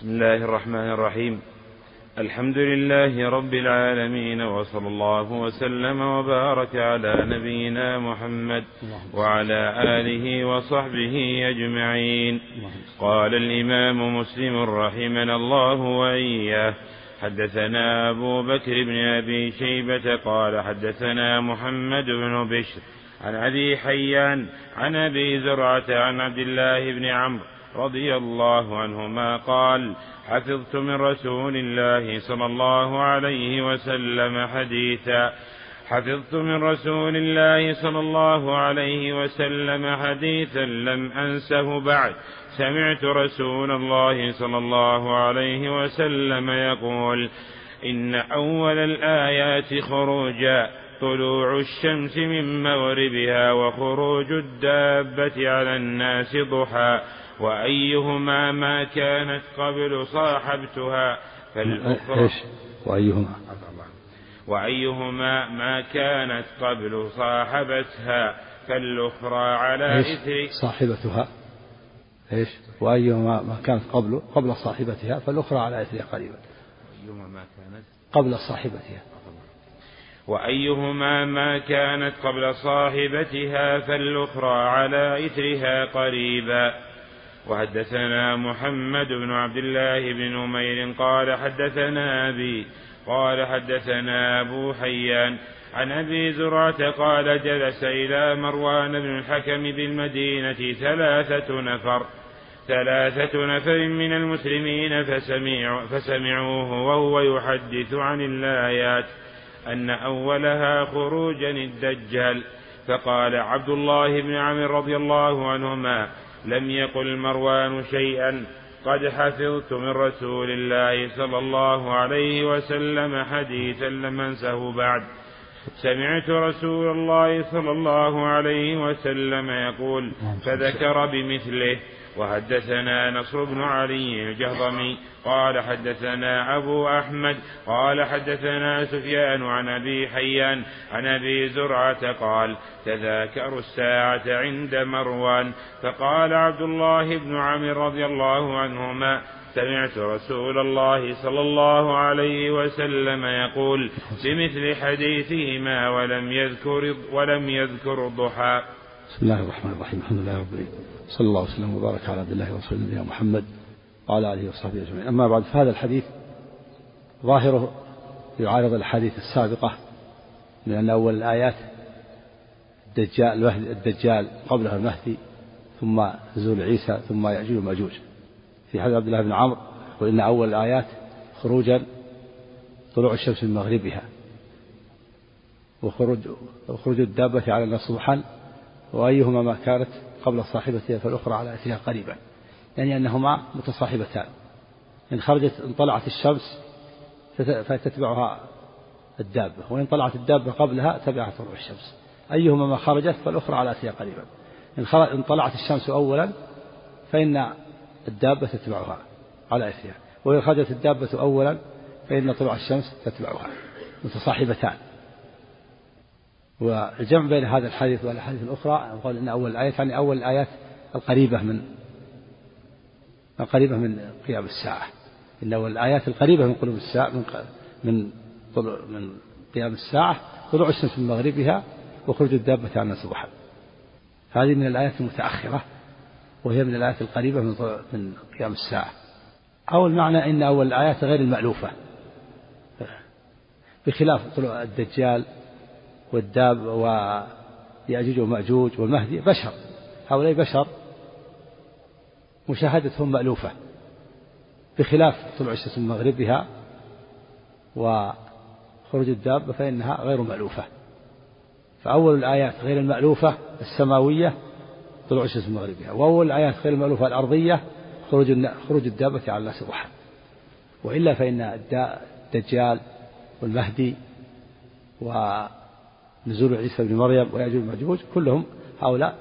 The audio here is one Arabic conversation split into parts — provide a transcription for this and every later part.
بسم الله الرحمن الرحيم. الحمد لله رب العالمين وصلى الله وسلم وبارك على نبينا محمد وعلى آله وصحبه أجمعين. قال الإمام مسلم رحمنا الله وإياه حدثنا أبو بكر بن أبي شيبة قال حدثنا محمد بن بشر عن أبي حيان عن أبي زرعة عن عبد الله بن عمرو رضي الله عنهما قال حفظت من رسول الله صلى الله عليه وسلم حديثا. حفظت من رسول الله صلى الله عليه وسلم حديثا لم أنسه بعد. سمعت رسول الله صلى الله عليه وسلم يقول إن أول الآيات خروجا طلوع الشمس من مغربها وخروج الدابة على الناس ضحى. وأيهما ما كانت قبل صاحبتها فالأخرى إيش؟ وأيهما؟ وأيهما ما كانت قبل صاحبتها فالأخرى على إثر صاحبتها. إيش؟ وأيهما ما كانت قبل قبل صاحبتها فالأخرى على إثرها قريبا. أيهما ما كانت قبل صاحبتها. وأيهما ما كانت قبل صاحبتها فالأخرى على إثرها قريبا. وحدثنا محمد بن عبد الله بن نمير قال حدثنا أبي قال حدثنا أبو حيان عن أبي زرعة قال جلس إلى مروان بن الحكم بالمدينة ثلاثة نفر ثلاثة نفر من المسلمين فسمعوا فسمعوه وهو يحدث عن الآيات أن أولها خروجا الدجال فقال عبد الله بن عمرو رضي الله عنهما لم يقل مروان شيئا. قد حفظت من رسول الله صلى الله عليه وسلم حديثا لم أنسه بعد. سمعت رسول الله صلى الله عليه وسلم يقول فذكر بمثله. وحدثنا نصر بن علي الجهضمي قال حدثنا أبو أحمد قال حدثنا سفيان عن أبي حيان عن أبي زرعة قال تذاكروا الساعة عند مروان فقال عبد الله بن عمرو رضي الله عنهما سمعت رسول الله صلى الله عليه وسلم يقول بمثل حديثهما ولم يذكر ولم يذكر الضحى بسم الله الرحمن الرحيم. الحمد لله رب العالمين. صلى الله وسلم وبارك على عبد الله ورسوله نبينا محمد وعلى آله وصحبه أجمعين. أما بعد فهذا الحديث ظاهره يعارض الحديث السابقة لأن أول الآيات الدجال الدجال قبله المهدي ثم نزول عيسى ثم ياجوج وماجوج في حديث عبد الله بن عمرو يقول ان أول الآيات خروجا طلوع الشمس من مغربها وخروج وخروج الدابة على الناس صبحا وأيهما ما كانت قبل صاحبتها فالأخرى على أثرها قريبا يعني أنهما متصاحبتان. إن خرجت إن طلعت الشمس فتتبعها الدابة. وإن طلعت الدابة قبلها تبعها طلوع الشمس. أيهما ما خرجت فالأخرى على أثرها قريبا إن طلعت الشمس أولا فإن الدابة تتبعها على أثرها وإن خرجت الدابة أولا فإن طلوع الشمس تتبعها. متصاحبتان. والجمع بين هذا الحديث والأحاديث الأخرى يقول أن أول الآيات يعني أول الآيات القريبة من القريبة من قيام الساعة. إن أول الآيات القريبة من قلوب الساعة من من من قيام الساعة طلوع الشمس من مغربها وخروج الدابة عن صبحا هذه من الآيات المتأخرة وهي من الآيات القريبة من من قيام الساعة. أو المعنى إن أول الآيات غير المألوفة بخلاف طلوع الدجال والداب ويأجوج ومأجوج والمهدي بشر. هؤلاء بشر مشاهدتهم مألوفة بخلاف طلوع الشمس من مغربها وخروج الدابة فإنها غير مألوفة. فأول الآيات غير المألوفة السماوية طلوع الشمس من مغربها وأول الآيات غير المألوفة الأرضية خروج خروج الدابة على الناس ضحى وإلا فإن الدجال والمهدي و نزول عيسى بن مريم ويأجوج ومأجوج كلهم هؤلاء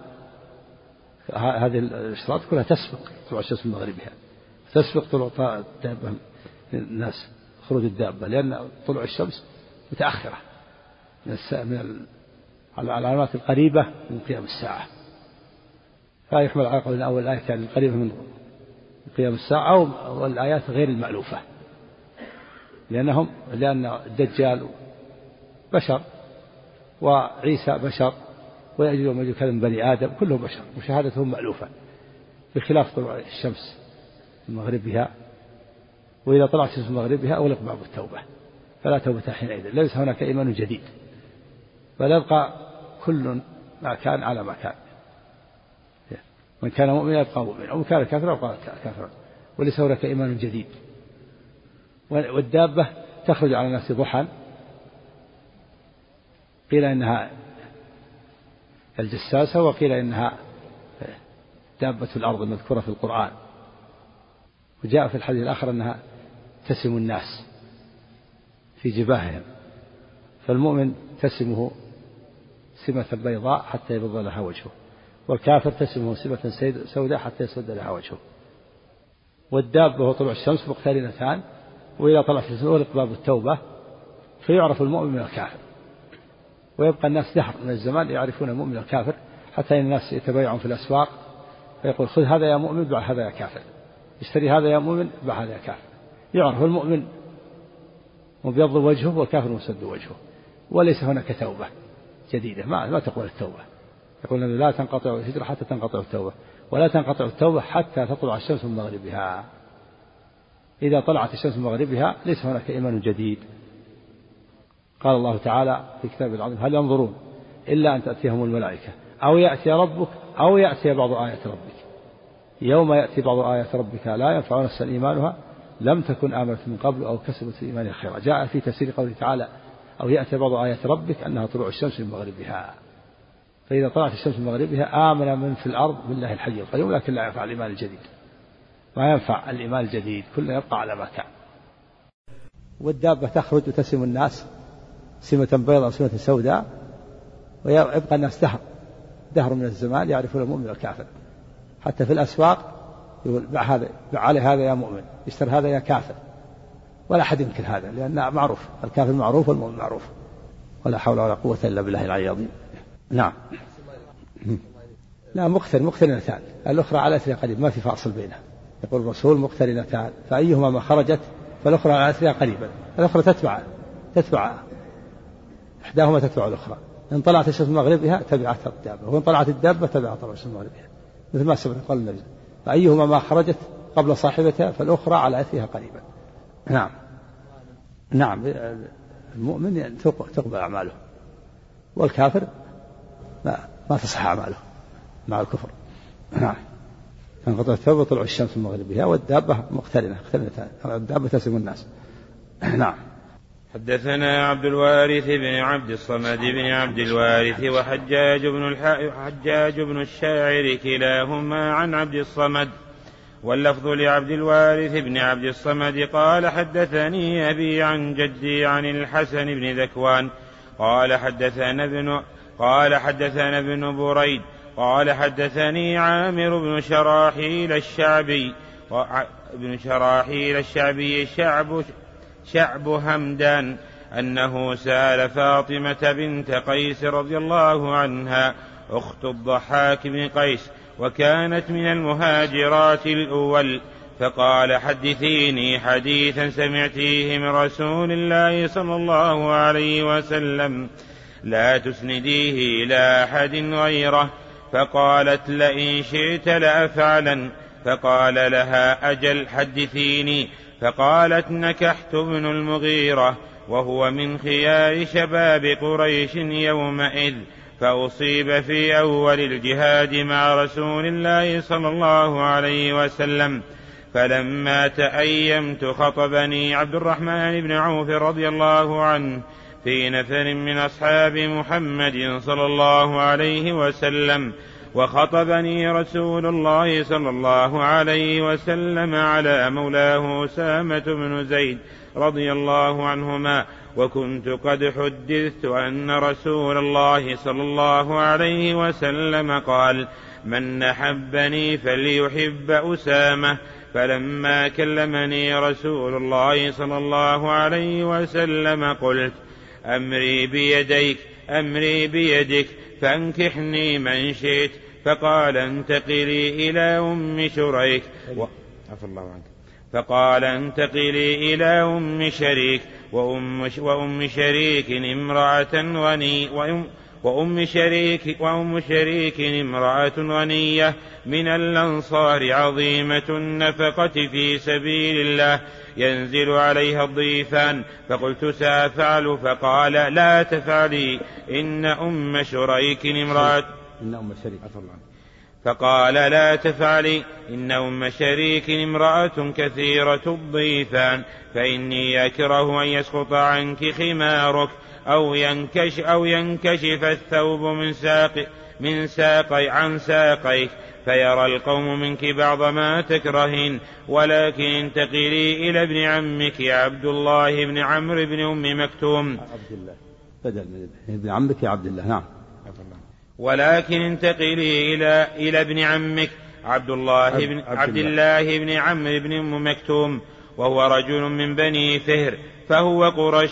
هذه الاشتراط كلها تسبق طلوع الشمس من مغربها تسبق طلوع الدابة الناس خروج الدابة لأن طلوع الشمس متأخرة من من العلامات القريبة من قيام الساعة. فيحمل على قول أول آية يعني القريبة من قيام الساعة أو الآيات غير المألوفة لأنهم لأن الدجال بشر وعيسى بشر ويأجوج ومأجوج كذا من بني آدم كلهم بشر وشهادتهم مألوفة. بخلاف طلوع الشمس من مغربها وإذا طلعت الشمس من مغربها أغلق باب التوبة. فلا توبة حينئذ ليس هناك إيمان جديد. بل يبقى كل ما كان على ما كان. من كان مؤمنا يبقى مؤمنا ومن كان كافرا يبقى كافرا. وليس هناك إيمان جديد. والدابة تخرج على الناس ضحى قيل إنها الجساسة وقيل إنها دابة الأرض المذكورة في القرآن. وجاء في الحديث الآخر أنها تسم الناس في جباههم. فالمؤمن تسمه سمة بيضاء حتى يبض لها وجهه والكافر تسمه سمة سوداء حتى يسود لها وجهه. والدابة هو طلوع الشمس مقترنتان وإذا طلعت الشمس أغلق باب التوبة فيعرف المؤمن من الكافر. ويبقى الناس دهر من الزمان يعرفون المؤمن الكافر حتى إن الناس يتبايعون في الأسواق. فيقول خذ هذا يا مؤمن باع هذا يا كافر. اشتري هذا يا مؤمن باع هذا يا كافر. يعرف المؤمن مبيض وجهه والكافر مسد وجهه. وليس هناك توبة جديدة. ما ما تقول التوبة. يقول لا تنقطع الهجرة حتى تنقطع التوبة. ولا تنقطع التوبة حتى تطلع الشمس من مغربها. إذا طلعت الشمس من مغربها ليس هناك إيمان جديد. قال الله تعالى في كتاب العظيم هل ينظرون إلا أن تأتيهم الملائكة؟ أو يأتي ربك أو يأتي بعض آيات ربك. يوم يأتي بعض آيات ربك لا ينفع نفسا إيمانها لم تكن آمنت من قبل أو كسبت في إيمانها خيرا. جاء في تفسير قوله تعالى أو يأتي بعض آيات ربك أنها طلوع الشمس من مغربها. فإذا طلعت الشمس من مغربها آمن من في الأرض بالله الحي القيوم لكن لا ينفع الإيمان الجديد. ما ينفع الإيمان الجديد كله يبقى على ما كان. والدابة تخرج وتسم الناس. سمة بيضاء سمة سوداء ويبقى الناس دهر. دهر من الزمان يعرفون المؤمن والكافر. حتى في الأسواق يقول بع هذا بع عليه هذا يا مؤمن اشتر هذا يا كافر. ولا أحد يمكن هذا لأن معروف الكافر معروف والمؤمن معروف. ولا حول ولا قوة إلا بالله العلي العظيم. نعم. لا مقترن مقترنتان الأخرى على أثرها قريب ما في فاصل بينها. يقول الرسول مقترنتان فأيهما ما خرجت فالأخرى على أثرها قريبا الأخرى تتبع تتبع إحداهما تتبع الأخرى. إن طلعت الشمس من مغربها تبعت الدابة. وإن طلعت الدابة تبعت طلع الشمس من مغربها مثل ما سبق قال النبي. فأيهما ما خرجت قبل صاحبتها فالأخرى على أثرها قريبا. نعم. نعم. المؤمن تقبل أعماله. والكافر ما ما تصح أعماله مع الكفر. نعم. تنقطع التوبة طلوع الشمس من مغربها والدابة مقترنة. مقترنة. الدابة تسم الناس. نعم. حدثنا عبد الوارث بن عبد الصمد بن عبد الوارث وحجاج بن حجاج بن الشاعر كلاهما عن عبد الصمد واللفظ لعبد الوارث بن عبد الصمد قال حدثني أبي عن جدي عن الحسن بن ذكوان قال حدثنا ابن قال حدثنا ابن بريد قال حدثني عامر بن شراحيل الشعبي ابن شراحيل الشعبي شعب شعب همدان أنه سأل فاطمة بنت قيس رضي الله عنها أخت الضحاك بن قيس وكانت من المهاجرات الأول فقال حدثيني حديثا سمعتيه من رسول الله صلى الله عليه وسلم لا تسنديه إلى أحد غيره فقالت لئن شئت لأفعلن فقال لها أجل حدثيني فقالت نكحت ابن المغيرة وهو من خيار شباب قريش يومئذ فأصيب في أول الجهاد مع رسول الله صلى الله عليه وسلم. فلما تأيمت خطبني عبد الرحمن بن عوف رضي الله عنه في نفر من أصحاب محمد صلى الله عليه وسلم وخطبني رسول الله صلى الله عليه وسلم على مولاه أسامة بن زيد رضي الله عنهما وكنت قد حدثت أن رسول الله صلى الله عليه وسلم قال من أحبني فليحب أسامة فلما كلمني رسول الله صلى الله عليه وسلم قلت أمري بيديك أمري بيدك فانكحني من شئت. فقال انتقلي إلى أم شريك. و... عفى الله عنك. فقال انتقلي إلى أم شريك. وأم, وأم شريك امرأة غني وأم وأم شريك وأم شريك امرأة غنية. من الأنصار عظيمة النفقة في سبيل الله. ينزل عليها الضيفان. فقلت سأفعل فقال لا تفعلي. إن أم شريك امرأة. إن أم شريك فقال لا تفعلي. إن أم شريك امرأة كثيرة الضيفان. فإني أكره أن يسقط عنك خمارك. أو ينكش أو ينكشف الثوب من ساق من ساقي عن ساقيك. فيرى القوم منك بعض ما تكرهين. ولكن انتقلي إلى ابن عمك عبد الله بن عمرو بن أم مكتوم. عبد الله. بدل من ابن عمك عبد الله. نعم. ولكن انتقلي إلى إلى ابن عمك عبد الله بن عبد الله. بن عمرو بن أم مكتوم. وهو رجل من بني فهر. فهو قرش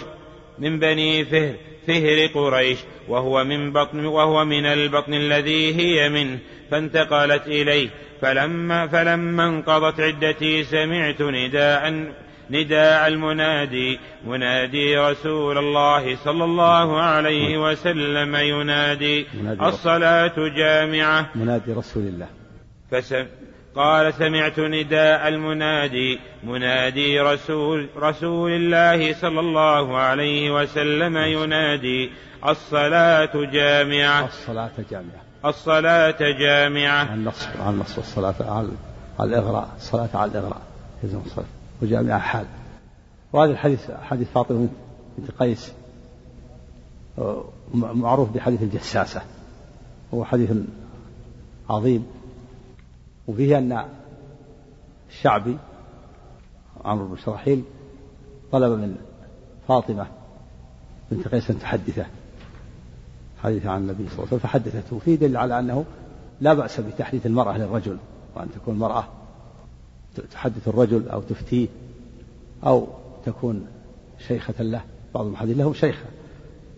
من بني فهر فهر قريش. وهو من بطن وهو من البطن الذي هي منه. فانتقلت إليه. فلما فلما انقضت عدتي سمعت نداء نداء المنادي. منادي رسول الله صلى الله عليه وسلم ينادي. الصلاة جامعة. منادي رسول الله. فسم قال سمعت نداء المنادي. منادي رسول رسول الله صلى الله عليه وسلم ينادي. الصلاة جامعة. الصلاة جامعة. الصلاة جامعة. على النص على النص والصلاة على على الإغراء؟ الصلاة على الإغراء يلزم الصلاة. وجامعة حال. وهذا الحديث حديث فاطمة بنت قيس معروف بحديث الجساسة. هو حديث عظيم. وفيه أن الشعبي عمرو بن شراحيل طلب من فاطمة بنت قيس أن تحدثه. حديث عن النبي صلى الله عليه وسلم فحدثته وفيه دليل على أنه لا بأس بتحديث المرأة للرجل وأن تكون المرأة تحدث الرجل أو تفتيه أو تكون شيخة له. بعض المحدثين لهم شيخة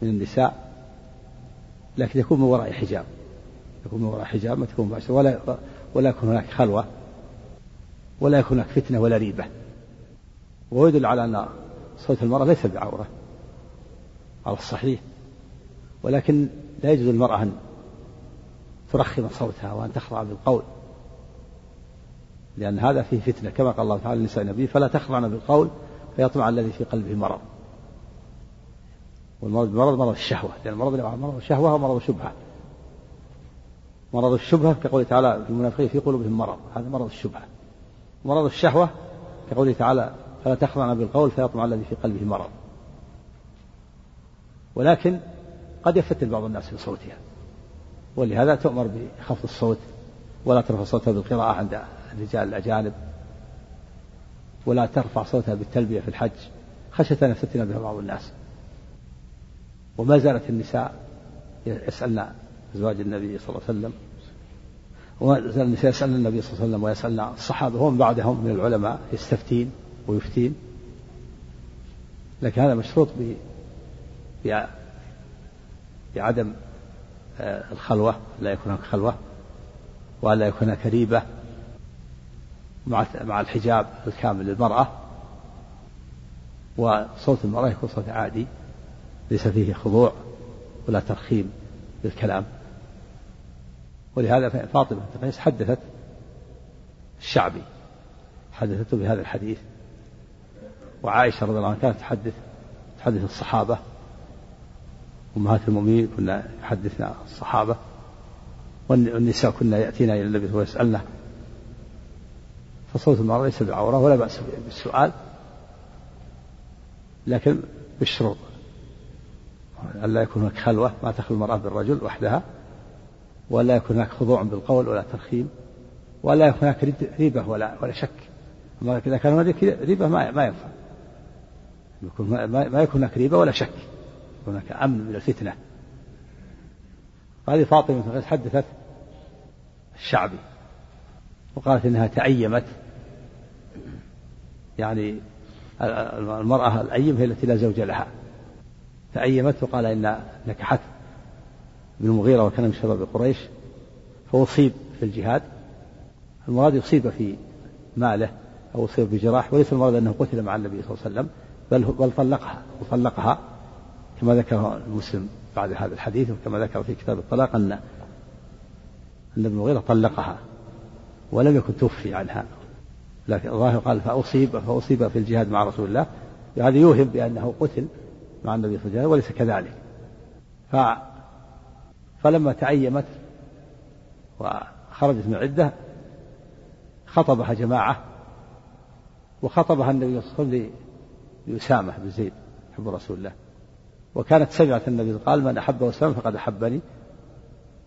من النساء لكن يكون من وراء حجاب يكون من وراء حجاب ما تكون مباشرة ولا ولا يكون هناك خلوة ولا يكون هناك فتنة ولا ريبة. ويدل على أن صوت المرأة ليس بعورة على الصحيح. ولكن لا يجوز للمرأة أن ترخم صوتها وأن تخضع بالقول لأن هذا فيه فتنة. كما قال الله تعالى لنساء النبي فلا تخضعن بالقول فيطمع الذي في قلبه مرض. والمرض مرض مرض الشهوة لأن المرض مرض الشهوة ومرض الشبهة. مرض الشبهة كقوله تعالى في المنافقين في قلوبهم مرض هذا مرض الشبهة. مرض الشهوة كقوله تعالى فلا تخضعن بالقول فيطمع الذي في قلبه مرض. ولكن قد يفتن بعض الناس بصوتها ولهذا تؤمر بخفض الصوت ولا ترفع صوتها بالقراءة عند الرجال الأجانب ولا ترفع صوتها بالتلبية في الحج خشية أن يفتن بها بعض الناس. وما زالت النساء يسألن أزواج النبي صلى الله عليه وسلم وما زال النساء يسألن النبي صلى الله عليه وسلم ويسألن الصحابة ومن بعدهم من العلماء يستفتين ويفتين. لكن هذا مشروط ب بعدم آه، الخلوة لا يكون هناك خلوة ولا يكون هناك ريبة مع مع الحجاب الكامل للمرأة. وصوت المرأة يكون صوت عادي ليس فيه خضوع ولا ترخيم بالكلام ولهذا فاطمة بنت قيس حدثت الشعبي حدثته بهذا الحديث. وعائشة رضي الله عنها كانت تحدث تحدث الصحابة. أمهات المؤمنين كنا يحدثنا الصحابة والنساء كنا يأتينا إلى النبي ويسألنا فصوت المرأة ليس بعورة ولا بأس بالسؤال لكن بالشروط. ألا يكون هناك خلوة ما تخلو المرأة بالرجل وحدها ولا يكون هناك خضوع بالقول ولا ترخيم ولا يكون هناك ريبة ولا ولا شك. أما إذا كان هناك ريبة ما ما ينفع. ما يكون هناك ريبة ولا شك. هناك أمن من الفتنة. هذه فاطمة حدثت الشعبي وقالت إنها تأيمت. يعني المرأة الأيم هي التي لا زوج لها. تأيمت وقال إن نكحت بن المغيرة وكان من شباب قريش فأصيب في الجهاد. المراد يصيب في ماله أو أصيب بجراح وليس المرض أنه قتل مع النبي صلى الله عليه وسلم بل بل طلقها وطلقها كما ذكر المسلم بعد هذا الحديث وكما ذكر في كتاب الطلاق أن أن ابن المغيرة طلقها ولم يكن توفي عنها. لكن الظاهر قال فأصيب فأصيب في الجهاد مع رسول الله. هذا يوهم بأنه قتل مع النبي صلى الله عليه وسلم وليس كذلك. ف فلما تعيمت وخرجت من العدة خطبها جماعة وخطبها النبي صلى الله عليه وسلم لأسامة بن زيد حب رسول الله. وكانت سمعت النبي قال من أحب أسامة فقد أحبني.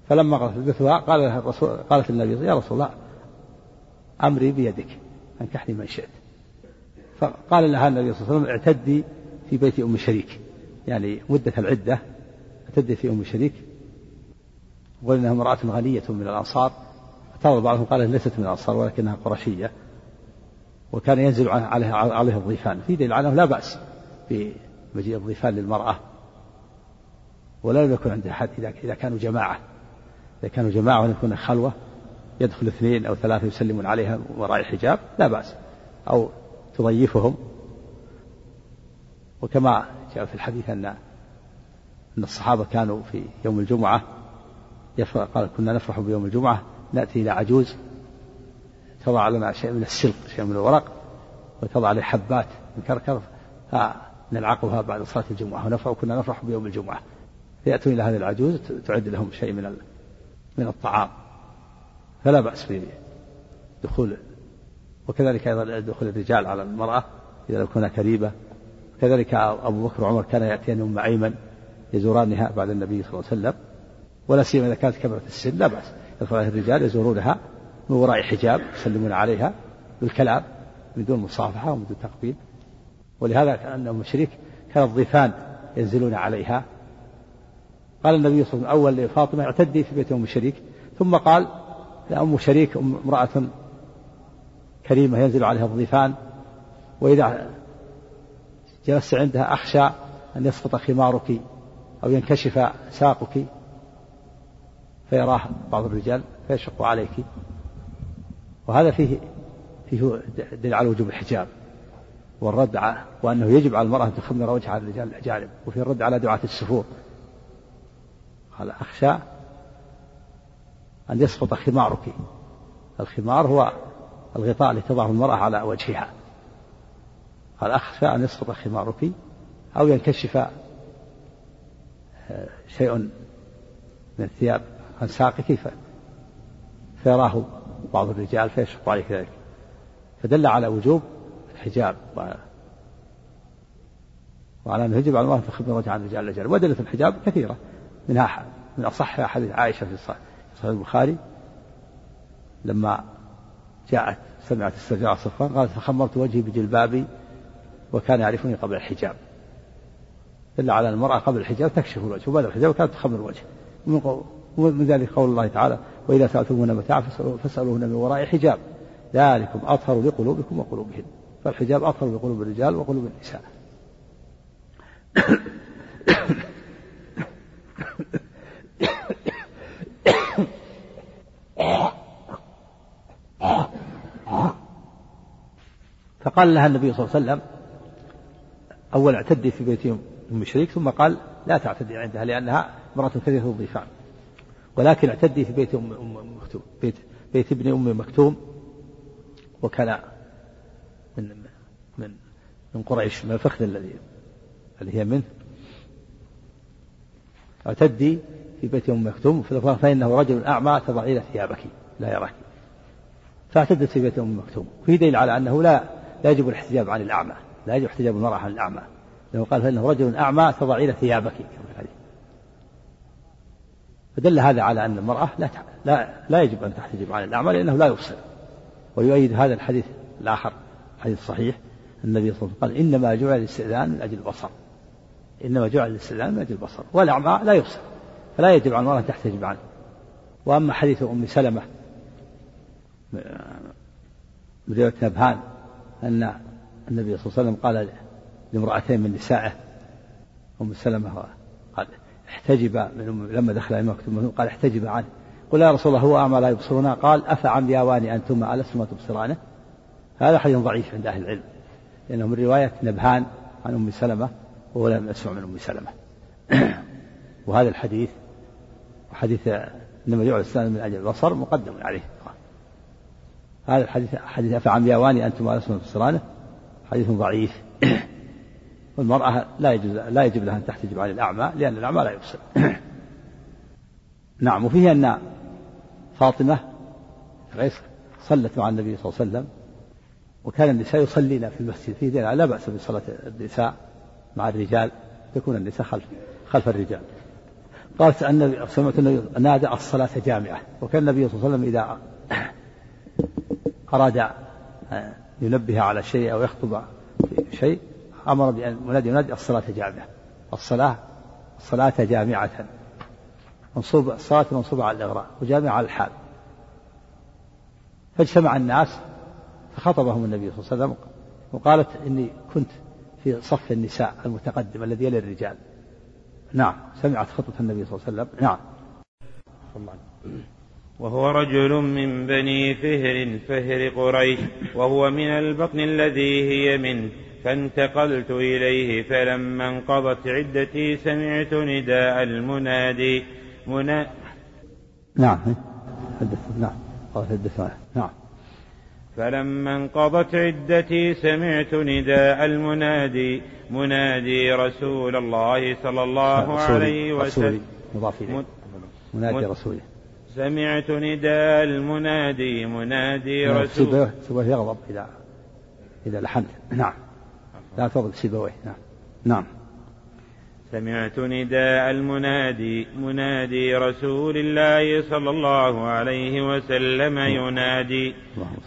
فلما غلثها قال لها الرسول قالت النبي يا رسول الله أمري بيدك أنكحني من شئت. فقال لها النبي صلى الله عليه وسلم اعتدي في بيت أم شريك. يعني مدة العدة اعتدي في أم شريك. وإنها امرأة غنية من الأنصار. اعترض بعضهم قال ليست من الأنصار ولكنها قرشية. وكان ينزل عليها عليها الضيفان. في دليل على لا بأس بمجيء الضيفان للمرأة. ولا يكون عندها حد إذا إذا كانوا جماعة. إذا كانوا جماعة ويكون خلوة يدخل اثنين أو ثلاثة يسلمون عليها وراء الحجاب لا بأس. أو تضيفهم. وكما جاء في الحديث أن أن الصحابة كانوا في يوم الجمعة قال كنا نفرح بيوم الجمعة نأتي إلى عجوز. تضع لنا شيء من السلق شيء من الورق وتضع عليه حبات من كركر نلعقها بعد صلاة الجمعة ونفرح كنا نفرح بيوم الجمعة. فيأتون إلى هذه العجوز تعد لهم شيء من من الطعام. فلا بأس في دخول وكذلك أيضا دخول الرجال على المرأة إذا لم كنا كريبة. كذلك أبو بكر وعمر كان يأتيان أم أيمن يزورانها بعد النبي صلى الله عليه وسلم. ولا سيما إذا كانت كبرت السن لا بأس. يدخل عليها الرجال يزورونها من وراء حجاب يسلمون عليها بالكلام من دون مصافحة ومن دون تقبيل. ولهذا كان أم شريك كان الضيفان ينزلون عليها قال النبي صلى الله عليه وسلم أول لفاطمة اعتدي في بيت أم شريك ثم قال أم شريك امرأة كريمة ينزل عليها الضيفان وإذا جلست عندها أخشى أن يسقط خمارك أو ينكشف ساقك فيراه بعض الرجال فيشق عليك. وهذا فيه فيه دليل على وجوب الحجاب والرد على وأنه يجب على المرأة أن تخمر وجهها الرجال الأجانب وفي الرد على دعاة السفور. قال أخشى أن يسقط خمارك. الخمار هو الغطاء الذي تضعه المرأة على وجهها. قال أخشى أن يسقط خمارك أو ينكشف آه، شيء من الثياب عن ساقك فيراه بعض الرجال فيشق عليك ذلك. فدل على وجوب الحجاب وعلى أنه يجب على المرأة وجه عن الرجال الأجانب. ودلت الحجاب كثيرة. منها من أصح حديث عائشة في صحيح البخاري لما جاءت سمعت استرجاع صفوان قالت فخمرت وجهي بجلبابي وكان يعرفني قبل الحجاب. دل على المرأة قبل الحجاب تكشف الوجه وبعد الحجاب كانت تخمر الوجه. ومن ذلك قول الله تعالى وإذا سألتمون متاعا فاسألوهن من وراء حجاب. ذلكم أطهر لقلوبكم وقلوبهن. فالحجاب أطهر لقلوب الرجال وقلوب النساء. فقال لها النبي صلى الله عليه وسلم أول اعتدي في بيت أم شريك ثم قال لا تعتدي عندها لأنها امرأة كثيرة الضيفان ولكن اعتدي في بيت أم أم مكتوم بيت بيت ابن أم مكتوم. وكان من من من قريش من الفخذ الذي اللي هي منه. اعتدي في بيت أم مكتوم فإنه رجل أعمى تضعين ثيابك لا يراك. فاعتدت في بيت أم مكتوم. في دليل على أنه لا لا يجب الاحتجاب عن الأعمى لا يجب احتجاب المرأة عن الأعمى. لأنه قال فإنه رجل أعمى تضعين ثيابك فدل هذا على أن المرأة لا لا لا يجب أن تحتجب عن الأعمى لأنه لا يبصر. ويؤيد هذا الحديث الآخر حديث صحيح. النبي صلى الله عليه وسلم قال إنما جعل الاستئذان من أجل البصر. إنما جعل الاستئذان من أجل البصر. والأعمى لا يبصر فلا يجب على المرأة أن تحتجب عنه. وأما حديث أم سلمة من رواية نبهان أن النبي صلى الله عليه وسلم قال لامرأتين من نسائه أم سلمة قال احتجب من لما دخل المكتوب قال احتجب عنه. قل يا رسول الله هو أعمى لا يبصرنا؟ قال أفعم ياواني أنتما ألستما تبصرانه؟ هذا حديث ضعيف عند أهل العلم لأنه من رواية نبهان عن أم سلمة وهو لم يسمع من أم سلمة. وهذا الحديث حديث إنما يعلى السلام من أجل البصر مقدم عليه. هذا الحديث حديث أفعمياواني أنتم على اسم الصرانة حديث ضعيف. والمرأة لا يجوز لا يجب لها أن تحتجب عن الأعمى لأن الأعمى لا يبصر نعم وفيه أن فاطمة غيث صلت مع النبي صلى الله عليه وسلم وكان النساء يصلين في المسجد. في دين لا بأس بصلاة النساء مع الرجال تكون النساء خلف خلف الرجال. قالت أن سمعت النبي نادى الصلاة جامعة وكان النبي صلى الله عليه وسلم إذا أراد ينبه على شيء أو يخطب شيء أمر بأن منادي ينادي الصلاة جامعة. الصلاة الصلاة جامعة. منصوب الصلاة منصوبة على الإغراء وجامعة على الحال. فاجتمع الناس فخطبهم النبي صلى الله عليه وسلم وقالت إني كنت في صف النساء المتقدم الذي يلي الرجال. نعم سمعت خطبة النبي صلى الله عليه وسلم. نعم. وهو رجل من بني فهر فهر قريش وهو من البطن الذي هي منه فانتقلت إليه فلما انقضت عدتي سمعت نداء المنادي. منا نعم. حدث نعم. قال نعم. فلما انقضت عدتي سمعت نداء المنادي. منادي رسول الله صلى الله عليه وسلم. مضاف إليه. منادي رسوله سمعت نداء المنادي منادي نعم رسول. سيبويه يغضب إذا إذا لحنت نعم. لا تغضب سيبويه. نعم. نعم. سمعت نداء المنادي منادي رسول الله صلى الله عليه وسلم ينادي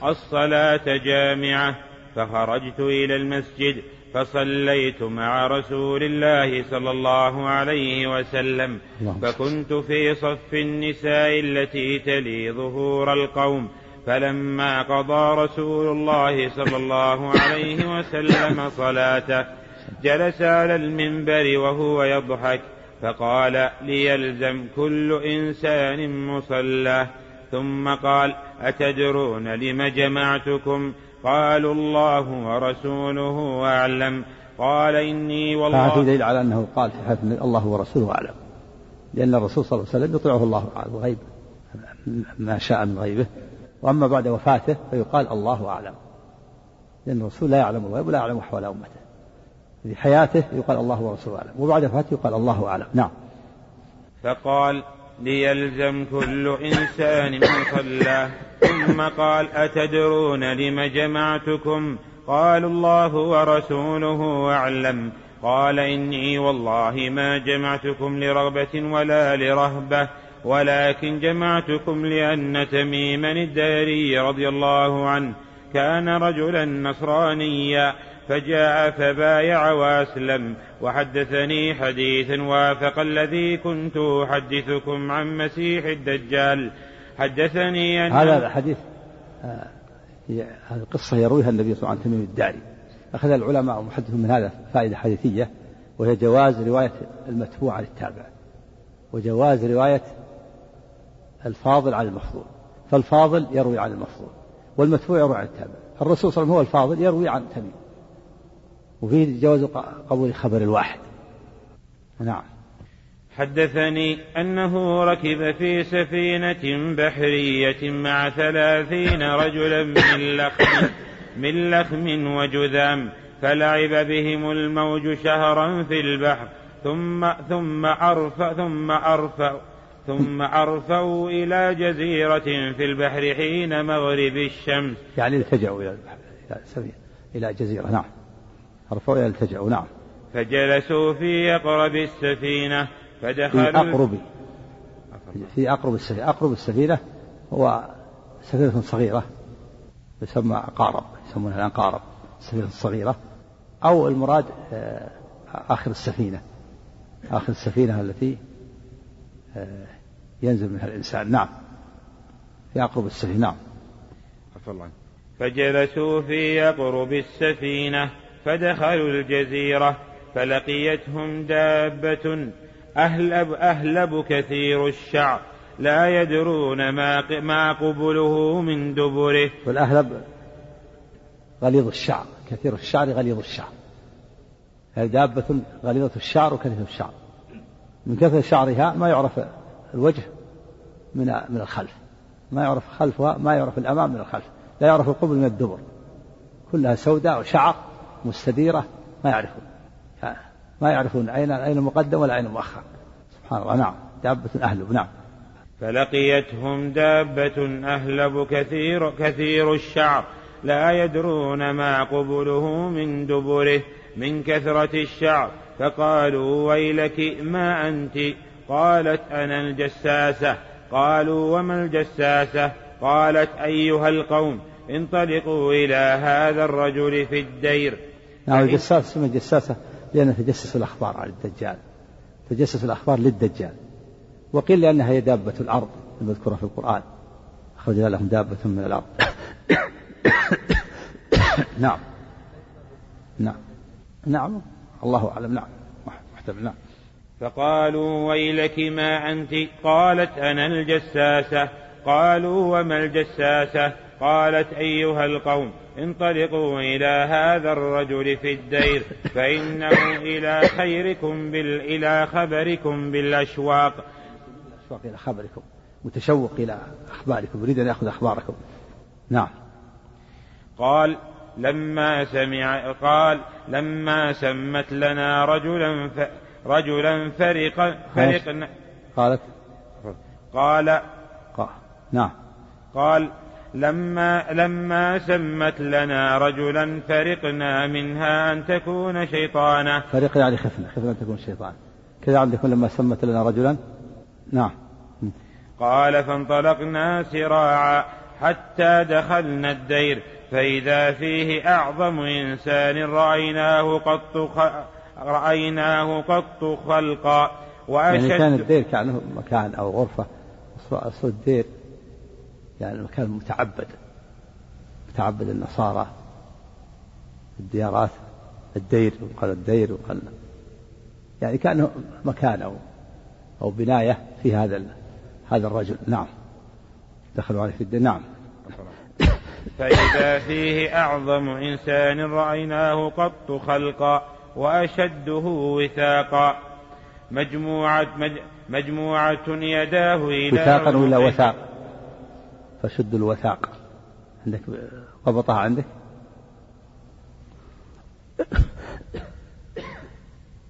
الصلاة جامعة فخرجت إلى المسجد فصليت مع رسول الله صلى الله عليه وسلم فكنت في صف النساء التي تلي ظهور القوم. فلما قضى رسول الله صلى الله عليه وسلم صلاته جلس على المنبر وهو يضحك فقال ليلزم كل إنسان مصلاه ثم قال أتدرون لم جمعتكم؟ قالوا الله ورسوله أعلم. قال إني والله فهذا دليل على أنه قال في حديث الله ورسوله أعلم. لأن الرسول صلى الله عليه وسلم يطيعه الله على الغيب ما شاء من غيبه. وأما بعد وفاته فيقال الله أعلم. لأن الرسول لا يعلم الغيب ولا يعلم أحوال أمته. في حياته يقال الله ورسوله أعلم. وبعد وفاته يقال الله أعلم. نعم. فقال ليلزم كل إنسان مصلاه ثم قال أتدرون لم جمعتكم؟ قالوا الله ورسوله أعلم. قال إني والله ما جمعتكم لرغبة ولا لرهبة ولكن جمعتكم لأن تميما الداري رضي الله عنه. كان رجلا نصرانيا. فجاء فبايع وأسلم. وحدثني حديثا وافق الذي كنت أحدثكم عن مسيح الدجال. حدثني أن هذا الحديث آه، هذه القصة يرويها النبي صلى الله عليه وسلم الداري أخذ العلماء ومحدثون من هذا فائدة حديثية وهي جواز رواية المتبوع عن التابع. وجواز رواية الفاضل عن المفضول. فالفاضل يروي عن المفضول والمتبوع يروي عن التابع. الرسول صلى الله عليه وسلم هو الفاضل يروي عن تميم وفيه جواز قبول خبر الواحد. نعم. حدثني أنه ركب في سفينة بحرية مع ثلاثين رجلا من لخم من لخم وجذام فلعب بهم الموج شهرا في البحر ثم ثم أرف ثم أرف ثم أرفوا إلى جزيرة في البحر حين مغرب الشمس. يعني التجأوا إلى البحر إلى إلى جزيرة نعم. أرفعوا يلتجئوا نعم. فجلسوا في أقرب السفينة فدخلوا في أقرب في أقرب السفينة. أقرب السفينة هو سفينة صغيرة يسمى قارب يسمونها الآن قارب. السفينة الصغيرة أو المراد آه، آخر السفينة. آخر السفينة التي آه، ينزل منها الإنسان. نعم. في أقرب السفينة. نعم. فجلسوا في أقرب السفينة فدخلوا الجزيرة فلقيتهم دابة. أهلب, أهلب كثير الشعر لا يدرون ما ما قبله من دبره. والأهلب غليظ الشعر كثير الشعر غليظ الشعر. هذه دابة غليظة الشعر وكثير الشعر؟ من كثرة شعرها ما يعرف الوجه من من الخلف. ما يعرف خلفها ما يعرف الأمام من الخلف. لا يعرف القبل من الدبر. كلها سوداء وشعر. مستديرة ما يعرفون. ما يعرفون أين أين المقدم ولا أين المؤخر سبحان الله. نعم. دابة أهلب نعم. فلقيتهم دابة أهلب كثير كثير الشعر. لا يدرون ما قبله من دبره من كثرة الشعر. فقالوا ويلك ما أنت؟ قالت أنا الجساسة. قالوا وما الجساسة؟ قالت أيها القوم انطلقوا إلى هذا الرجل في الدير. نعم. الجساس اسمه الجساسة لأنه تجسس الأخبار على الدجال. تجسس الأخبار للدجال. وقيل لأنها هي دابة الأرض المذكورة في القرآن. أخرجنا لهم دابة من الأرض. نعم. نعم. نعم. الله أعلم. نعم. محتمل. نعم. فقالوا ويلك ما أنت؟ قالت أنا الجساسة. قالوا وما الجساسة؟ قالت أيها القوم. انطلقوا إلى هذا الرجل في الدير فإنه إلى خيركم بال إلى خبركم بالأشواق. الأشواق إلى خبركم متشوق إلى أخباركم يريد أن يأخذ أخباركم. نعم. قال لما سمع قال لما سمت لنا رجلا ف رجلا فرق فرقنا قالت. قال قال نعم. قال لما لما سمت لنا رجلا فرقنا منها أن تكون شيطانا فرق يعني خفنا خفنا أن تكون شيطان. كذا عندكم لما سمت لنا رجلا؟ نعم. قال فانطلقنا سراعا حتى دخلنا الدير فإذا فيه أعظم إنسان رأيناه قط خ... رأيناه قط خلقا وأشد يعني كان الدير كأنه مكان أو غرفة الدير يعني مكان متعبد متعبد النصارى الديارات الدير وقال الدير وقال يعني كأنه مكان أو أو بناية في هذا هذا الرجل. نعم. دخلوا عليه في الدين. نعم. فإذا فيه أعظم إنسان رأيناه قط خلقا وأشده وثاقا. مجموعة مج مجموعة يداه إلى وثاقا ولا وثاق؟ فشد الوثاق. عندك ضبطها عندك؟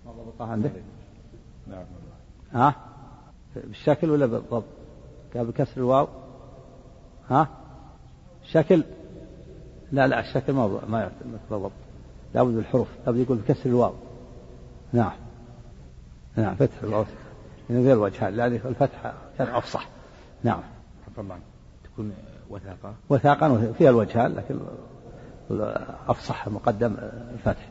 ما ضبطها عندك؟ نعم ها؟ بالشكل ولا بالضبط؟ قال بكسر الواو. ها؟ شكل. لا لا الشكل ما ما بالضبط لابد بالحروف لابد يقول بكسر الواو. نعم. نعم فتح الواو. من غير وجهان لأن الفتحة كان أفصح. نعم. طبعا تكون وثاقة؟ وثاقا فيها الوجهان لكن أفصح مقدم الفتح.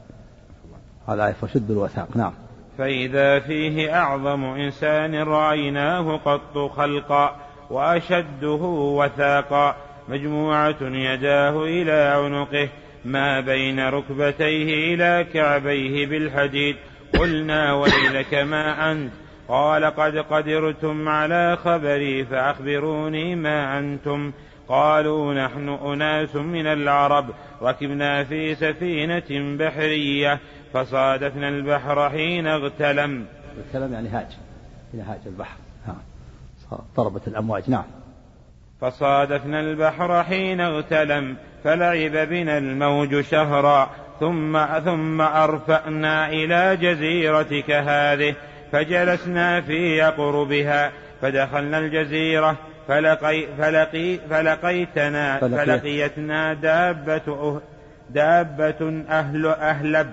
هذا فشد الوثاق نعم. فإذا فيه أعظم إنسان رأيناه قط خلقا وأشده وثاقا مجموعة يداه إلى عنقه ما بين ركبتيه إلى كعبيه بالحديد. قلنا ويلك ما أنت؟ قال قد قدرتم على خبري فأخبروني ما أنتم. قالوا نحن أناس من العرب ركبنا في سفينة بحرية فصادفنا البحر حين اغتلم. اغتلم يعني هاج إلى هاج البحر. نعم ضربت الأمواج نعم. فصادفنا البحر حين اغتلم فلعب بنا الموج شهرا ثم ثم أرفأنا إلى جزيرتك هذه. فجلسنا في قربها فدخلنا الجزيرة فلقي فلقي فلقيتنا فلقيتنا دابة دابة أهل أهلب.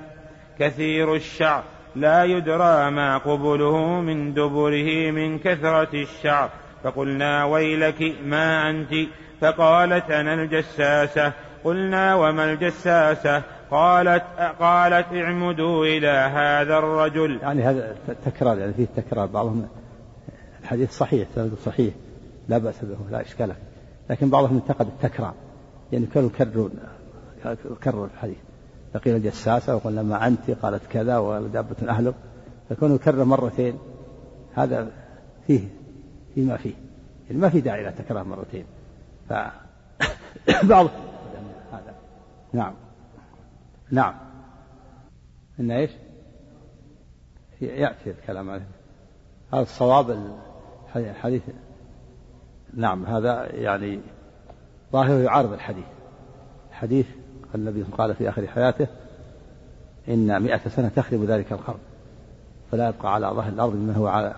كثير الشعر لا يدرى ما قبله من دبره من كثرة الشعر. فقلنا ويلك ما أنت؟ فقالت أنا الجساسة. قلنا وما الجساسة؟ قالت قالت اعمدوا إلى هذا الرجل. يعني هذا تكرار يعني فيه تكرار. بعضهم الحديث صحيح صحيح لا بأس به لا إشكال. لكن بعضهم انتقد التكرار. يعني كانوا يكررون يكرروا الحديث. فقيل الجساسة وقلنا ما أنت قالت كذا ودابة أهلك فكونه يكرر مرتين. هذا فيه فيما فيه. يعني ما في داعي إلى تكرار مرتين. ف بعض هذا. نعم. نعم. إن إيش؟ يأتي الكلام عليه. هذا الصواب الحديث نعم هذا يعني ظاهره يعارض الحديث. الحديث النبي قال في آخر حياته إن مئة سنة تخرب ذلك القرن فلا يبقى على ظهر الأرض من هو على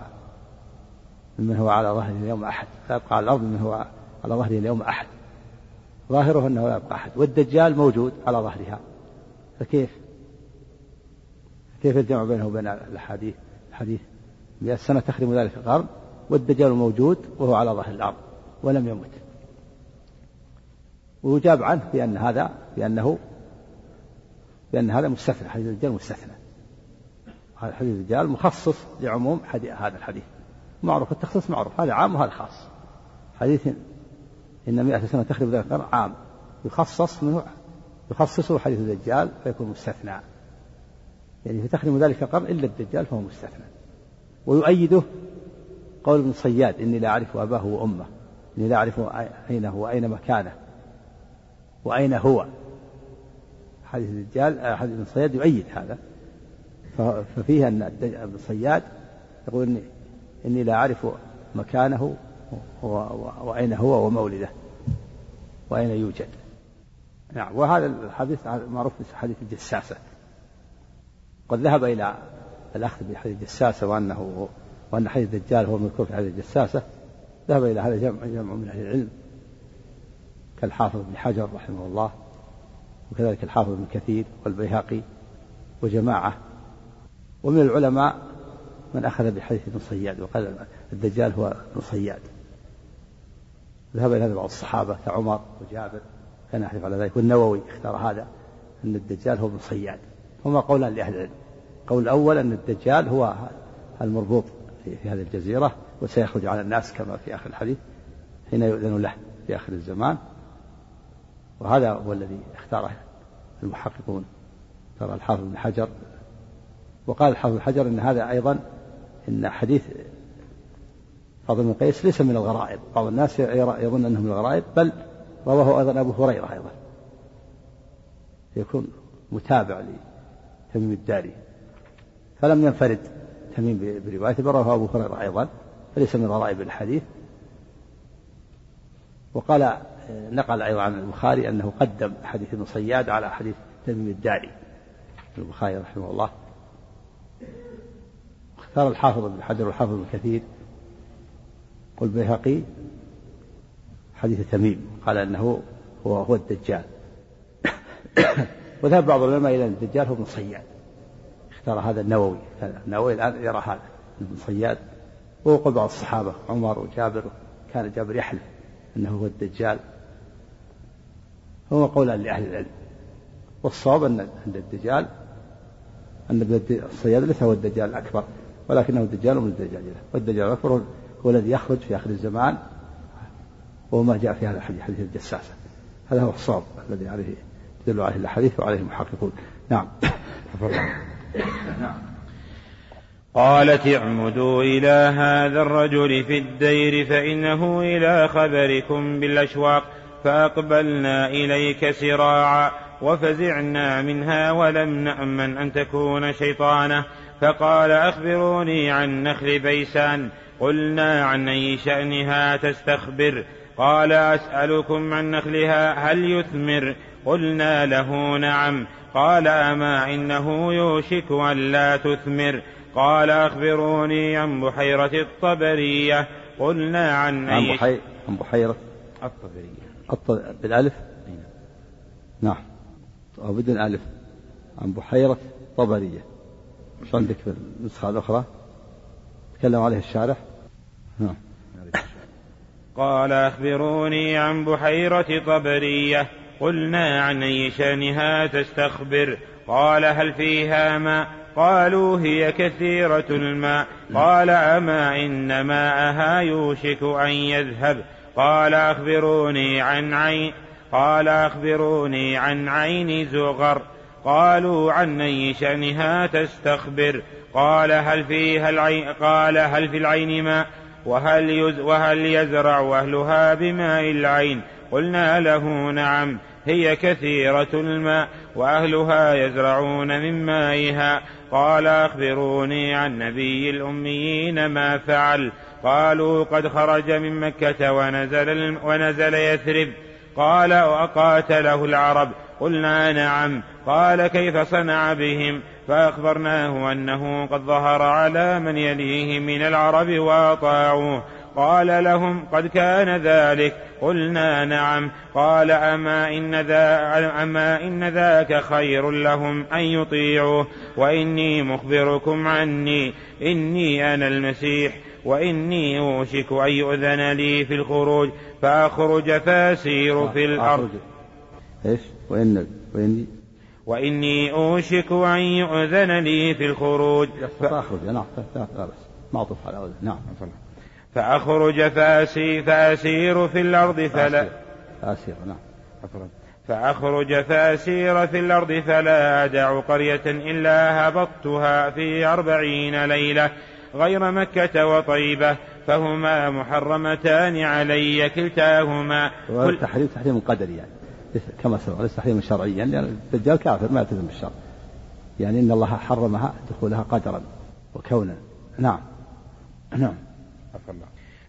ممن هو على ظهره اليوم أحد. لا يبقى على الأرض من هو على ظهره اليوم أحد. ظاهره أنه لا يبقى أحد. والدجال موجود على ظهرها. فكيف؟ كيف الجمع بينه وبين الحديث الحديث مئة سنة تخرم ذلك القرن والدجال موجود وهو على ظهر الأرض ولم يمت. ويجاب عنه بأن هذا بأنه بأن هذا مستثنى حديث الدجال مستثنى. حديث الدجال مخصص لعموم هذا الحديث. معروف التخصيص معروف هذا عام وهذا خاص. حديث إن مئة سنة تخرب ذلك القرن عام. يخصص منه يخصصه حديث الدجال فيكون مستثنى. يعني فتخرم ذلك القرن إلا الدجال فهو مستثنى. ويؤيده قول ابن صياد إني لا أعرف أباه وأمه. إني لا أعرف أين هو وأين مكانه. وأين هو. حديث الدجال حديث ابن صياد يؤيد هذا. ففيه أن ابن صياد يقول إني, إني لا أعرف مكانه وأين هو ومولده. وأين يوجد. نعم وهذا الحديث معروف بحديث الجساسة. قد ذهب إلى الأخذ بحديث الجساسة وأنه وأن حديث الدجال هو المذكور في حديث الجساسة. ذهب إلى هذا جمع جمع من أهل العلم. كالحافظ ابن حجر رحمه الله وكذلك الحافظ ابن كثير والبيهقي وجماعة. ومن العلماء من أخذ بحديث ابن صياد وقال الدجال هو ابن صياد. ذهب إلى هذا بعض الصحابة كعمر وجابر. كان يحلف على ذلك. والنووي اختار هذا أن الدجال هو ابن صياد. هما قولان لأهل العلم. القول الأول أن الدجال هو المربوط في, هذه الجزيرة وسيخرج على الناس كما في آخر الحديث حين يؤذن له في آخر الزمان. وهذا هو الذي اختاره المحققون. ترى الحافظ بن حجر. وقال الحافظ بن حجر إن هذا أيضا إن حديث فاضل بن قيس ليس من الغرائب. بعض الناس يظن أنه من الغرائب بل رواه أيضا أبو هريرة أيضا. يكون متابع لتميم الداري. فلم ينفرد تميم بروايته بل رواه أبو هريرة أيضا. فليس من غرائب الحديث وقال نقل أيضا عن البخاري أنه قدم حديث ابن صياد على حديث تميم الداري. البخاري رحمه الله. اختار الحافظ ابن حجر والحافظ ابن كثير والبيهقي حديث تميم قال أنه هو هو الدجال. وذهب بعض العلماء إلى أن الدجال هو ابن صياد. اختار هذا النووي. النووي الآن يرى هذا ابن صياد. وقل بعض الصحابة عمر وجابر كان جابر يحلف أنه هو الدجال. هو قولان لأهل العلم. والصواب أن الدجال أن الصياد ليس هو الدجال الأكبر ولكنه الدجال من الدجال والدجال الأكبر هو الذي يخرج في آخر الزمان وهو ما جاء في هذا الحديث حديث الجساسة هذا هو الصواب الذي عليه يدل عليه الأحاديث وعليه المحققون. نعم. نعم. قالت اعمدوا إلى هذا الرجل في الدير فإنه إلى خبركم بالأشواق فأقبلنا إليك سراعا وفزعنا منها ولم نأمن أن تكون شيطانة فقال أخبروني عن نخل بيسان قلنا عن أي شأنها تستخبر. قال أسألكم عن نخلها هل يثمر؟ قلنا له نعم. قال أما إنه يوشك أن لا تثمر؟ قال أخبروني عن بحيرة الطبرية. قلنا عن أي عن بحيرة الطبرية. بالألف؟ نعم. أو بدون ألف. عن بحيرة طبرية شو عندك في النسخة الأخرى؟ تكلم عليه الشارح؟ نعم. قال أخبروني عن بحيرة طبرية. قلنا عن أي شأنها تستخبر. قال هل فيها ماء؟ قالوا هي كثيرة الماء. قال أما إن ماءها يوشك أن يذهب. قال أخبروني عن عين. قال أخبروني عن عين زغر. قالوا عن أي شأنها تستخبر. قال هل فيها العين قال هل في العين ماء؟ وهل, يز وهل يزرع أهلها بماء العين؟ قلنا له نعم هي كثيرة الماء وأهلها يزرعون من مائها. قال أخبروني عن نبي الأميين ما فعل. قالوا قد خرج من مكة ونزل, ونزل يثرب. قال وقاتله العرب. قلنا نعم. قال كيف صنع بهم؟ فأخبرناه أنه قد ظهر على من يليه من العرب وأطاعوه. قال لهم قد كان ذلك. قلنا نعم. قال أما إن, ذا أما إن ذاك خير لهم أن يطيعوه. وإني مخبركم عني. إني أنا المسيح. وإني أوشك أن يؤذن لي في الخروج. فأخرج فأسير في الأرض. إيش؟ وإن وإني وإني أوشك أن يؤذن لي في الخروج. فأخرج نعم لا معطوف على أذن. نعم. فأخرج فأسي فأسير في الأرض فلا. فأسير. نعم. فأخرج فأسير في الأرض فلا أدع قرية إلا هبطتها في أربعين ليلة غير مكة وطيبة فهما محرمتان علي كلتاهما. كل تحريم تحريم قدري يعني. كما سبق ليس تحريما شرعيا لأن الدجال كافر ما يلتزم بالشرع. يعني إن الله حرمها دخولها قدرا وكونا. نعم. نعم.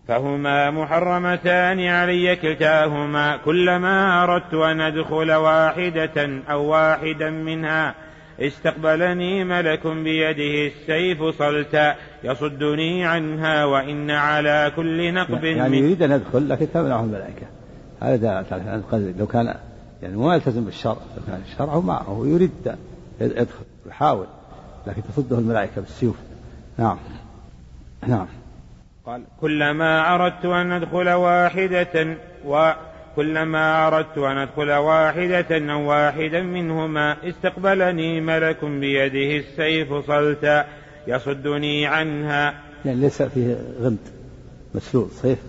فهما محرمتان علي كلتاهما. كلما أردت أن أدخل واحدة أو واحدا منها استقبلني ملك بيده السيف صلتا يصدني عنها وإن على كل نقب يعني يريد أن يدخل لكن تمنعه الملائكة. هذا لو كان يعني ما يلتزم بالشرع كان الشرع معه يريد يدخل يحاول لكن تصده الملائكة بالسيوف. نعم. نعم. قال كلما أردت أن أدخل واحدة وكلما أردت أن أدخل واحدة أو واحدا منهما استقبلني ملك بيده السيف صلتا يصدني عنها. يعني ليس فيه غمد مسلول سيف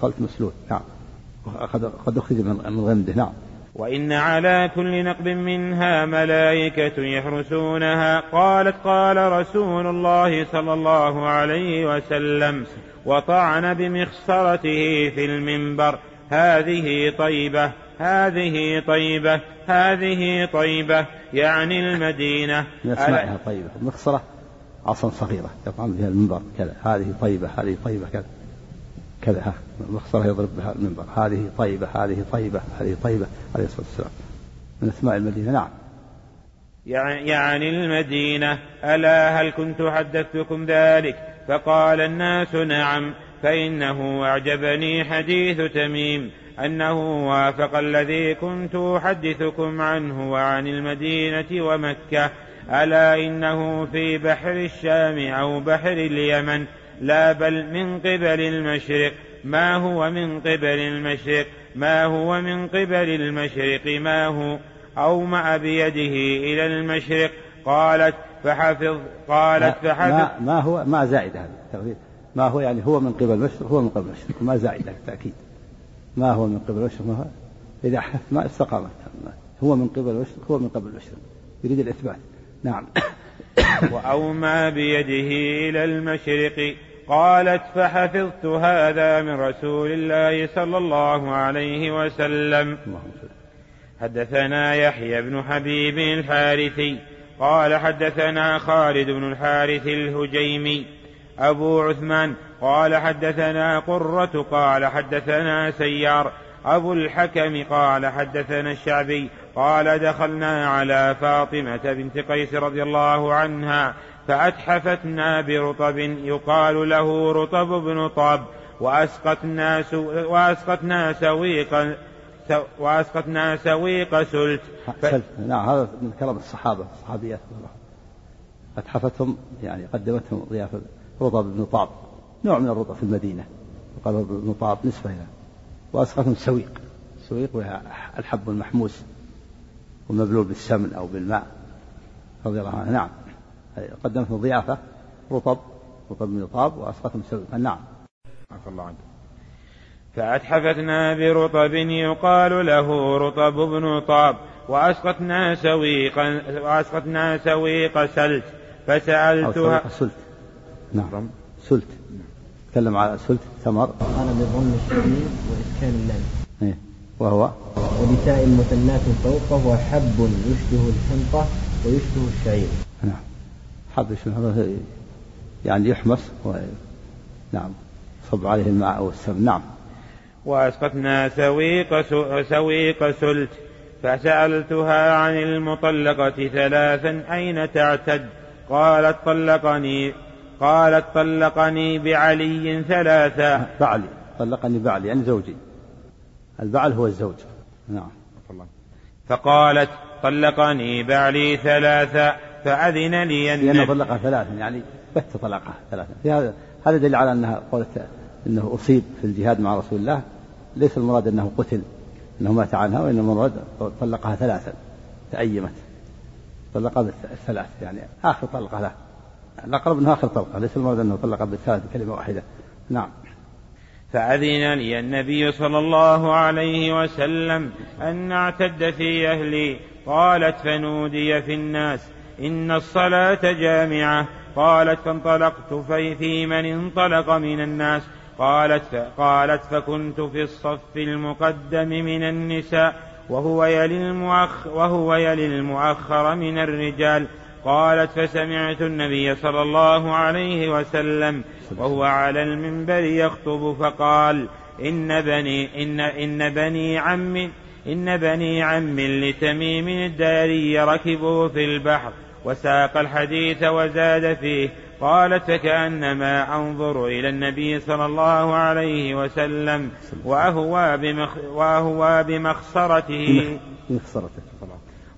صلت مسلول. نعم. قد أخرج من غمده. نعم. وإن على كل نقب منها ملائكة يحرسونها. قالت قال رسول الله صلى الله عليه وسلم وطعن بمخصرته في المنبر. هذه طيبة هذه طيبة هذه طيبة يعني المدينة. أسمائها طيبة. المخصرة عصا صغيرة يطعن بها المنبر كذا هذه طيبة هذه طيبة كذا. كذا. ها المخصرة يضرب بها المنبر. هذه طيبة هذه طيبة هذه طيبة عليه الصلاة والسلام. من أسماء المدينة. نعم. يعني المدينة ألا هل كنت حدثتكم ذلك؟ فقال الناس نعم فإنه أعجبني حديث تميم أنه وافق الذي كنت أحدثكم عنه وعن المدينة ومكة ألا إنه في بحر الشام أو بحر اليمن. لا بل من قبل المشرق. ما هو من قبل المشرق؟ ما هو من قبل المشرق؟ ما هو؟ أومأ بيده إلى المشرق. قالت فحفظ قالت فحفظ. ما, ما هو ما زائد هذا ما هو يعني هو من قبل المشرق هو من قبل المشرق. ما زائد بالتأكيد ما هو من قبل المشرق؟ ما هو؟ إذا ما استقامت. هو من قبل المشرق هو من قبل المشرق. يريد الإثبات. نعم. وأومى بيده إلى المشرق. قالت فحفظت هذا من رسول الله صلى الله عليه وسلم. حدثنا يحيى بن حبيب الحارثي قال حدثنا خالد بن الحارث الهجيمي. أبو عثمان قال حدثنا قرة قال حدثنا سيار. أبو الحكم قال حدثنا الشعبي قال دخلنا على فاطمة بنت قيس رضي الله عنها فأتحفتنا برطب يقال له رطب بن طاب وأسقتنا وأسقتنا سويقا وأسقتنا سويق سلت. ف... نعم هذا من كلام الصحابة الصحابيات. أتحفتهم يعني قدمتهم ضيافة رطب بن طاب نوع من الرطب في المدينة. وقال ابن طاب نسبة إلى. وأسقتهم سويق. السويق وهي الحب المحموس ومبلول بالسمن أو بالماء رضي الله عنه. نعم. قدمت ضيافة رطب رطب من طاب وأسقتهم سويقا نعم عفى الله عنك. فأتحفتنا برطب يقال له رطب بن طاب وأسقتنا سويقا وأسقتنا سويق سلت فسألتها سلت. نعم. سلت. تكلم على سلت ثمر. أنا بضم الشديد وإسكان اللام إيه. وهو؟ ولساء مثنات فوقه حب يشبه الحنطة ويشبه الشعير. حب يشبه يعني يحمص و... نعم. صب عليه الماء والسم. نعم. وأسقطنا سويق سويق سلت فسألتها عن المطلقة ثلاثا أين تعتد؟ قالت طلقني قالت طلقني بعلي ثلاثا بعلي. طلقني بعلي يعني زوجي. البعل هو الزوج. نعم. فقالت طلقني بعلي ثلاثا فأذن لي النبي لأنه طلقها ثلاثا يعني بت طلقها ثلاثا. في هذا هذا دليل على أنها قالت أنه أصيب في الجهاد مع رسول الله. ليس المراد أنه قتل أنه مات عنها وإنما المراد طلقها ثلاثا تأيمت. طلقها بالثلاث يعني آخر طلقة له. الأقرب أنه آخر طلقة ليس المراد أنه طلقها بالثلاث بكلمة واحدة. نعم. فأذن لي النبي صلى الله عليه وسلم أن أعتد في أهلي. قالت فنودي في الناس. إن الصلاة جامعة. قالت فانطلقت في من انطلق من الناس. قالت قالت فكنت في الصف المقدم من النساء وهو يلي المؤخ وهو يلي المؤخر من الرجال. قالت فسمعت النبي صلى الله عليه وسلم وهو على المنبر يخطب فقال إن بني إن إن بني عم إن بني عم لتميم الداري ركبوا في البحر. وساق الحديث وزاد فيه قالت فكأنما أنظر إلى النبي صلى الله عليه وسلم وأهوى, بمخ وأهوى بمخصرته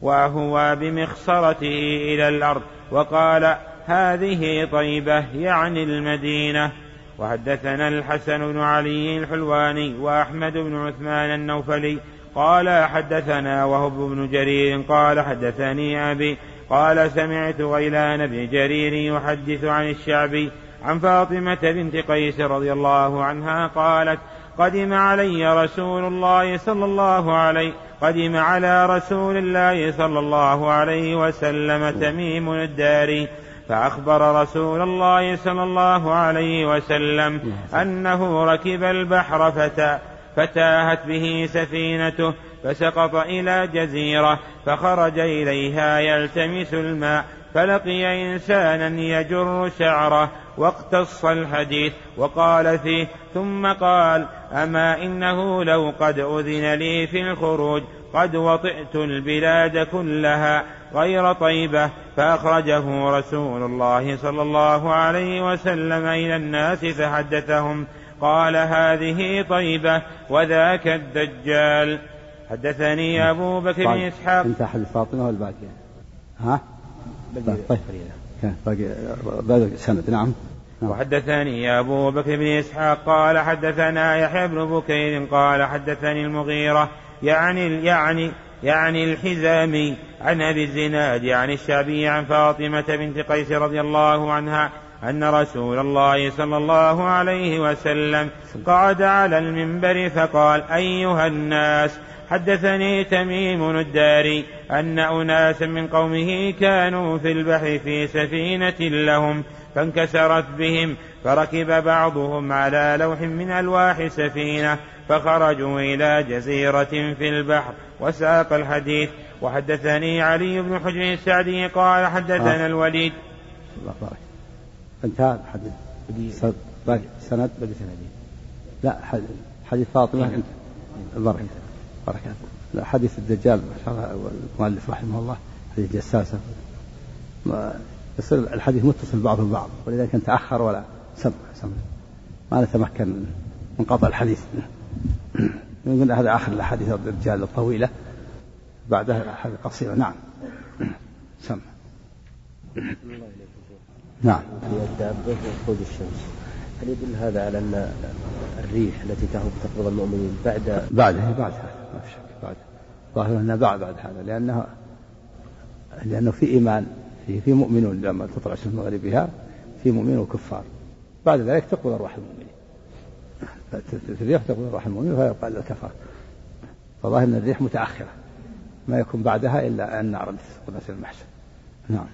وأهوى بمخصرته إلى الأرض وقال هذه طيبة يعني المدينة. وحدثنا الحسن بن علي الحلواني وأحمد بن عثمان النوفلي قال حدثنا وهب بن جرير قال حدثني أبي قال سمعت غيلان بن جرير يحدث عن الشعبي عن فاطمة بنت قيس رضي الله عنها قالت قدم علي رسول الله صلى الله عليه قدم على رسول الله صلى الله عليه وسلم تميم الداري فأخبر رسول الله صلى الله عليه وسلم أنه ركب البحر فتا فتاهت به سفينته فسقط إلى جزيرة فخرج إليها يلتمس الماء فلقي إنسانا يجر شعره واقتص الحديث وقال فيه ثم قال أما إنه لو قد أذن لي في الخروج قد وطئت البلاد كلها غير طيبة فأخرجه رسول الله صلى الله عليه وسلم إلى الناس فحدثهم قال هذه طيبة وذاك الدجال. حدثني أبو بكر بن إسحاق. انت حديث فاطمة والباقي. ها؟ طيب باقي باقي سند. نعم. نعم. وحدثني أبو بكر بن إسحاق قال حدثنا يحيى بن بكير قال حدثني المغيرة يعني يعني يعني الحزامي عن أبي الزناد عن الشعبي عن فاطمة بنت قيس رضي الله عنها أن رسول الله صلى الله عليه وسلم قعد على المنبر فقال أيها الناس حدثني تميم الداري أن أناسا من قومه كانوا في البحر في سفينة لهم فانكسرت بهم فركب بعضهم على لوح من ألواح سفينة فخرجوا إلى جزيرة في البحر وساق الحديث. وحدثني علي بن حجر السعدي قال حدثنا آه. الوليد. الله بارك. انتهى الحديث. سند باقي سندين لا حديث فاطمة. انت بارك. بارك لا حديث الدجال ما شاء الله المؤلف رحمه الله حديث جساسة يصير الحديث متصل بعضه البعض ولذلك تأخر ولا سمع سمع ما نتمكن من قطع الحديث. يقول هذا آخر الأحاديث الرجال الطويلة. بعدها حاجة قصيرة نعم. سمع نعم. الدابة وخروج الشمس هل يدل هذا على أن الريح التي تهب تقبض المؤمنين بعد بعدها. بعد هذا في شك بعد. ظاهر أنها بعد بعد هذا لأنها لأنه في إيمان في في مؤمنون لما تطلع الشمس مغربها في مؤمنون وكفار. بعد ذلك تقبل أرواح المؤمنين. الريح تقبل أرواح المؤمنين فيبقى الكفار فظاهر أن الريح متأخرة ما يكون بعدها إلا النار التي تسقط في المحشر. نعم.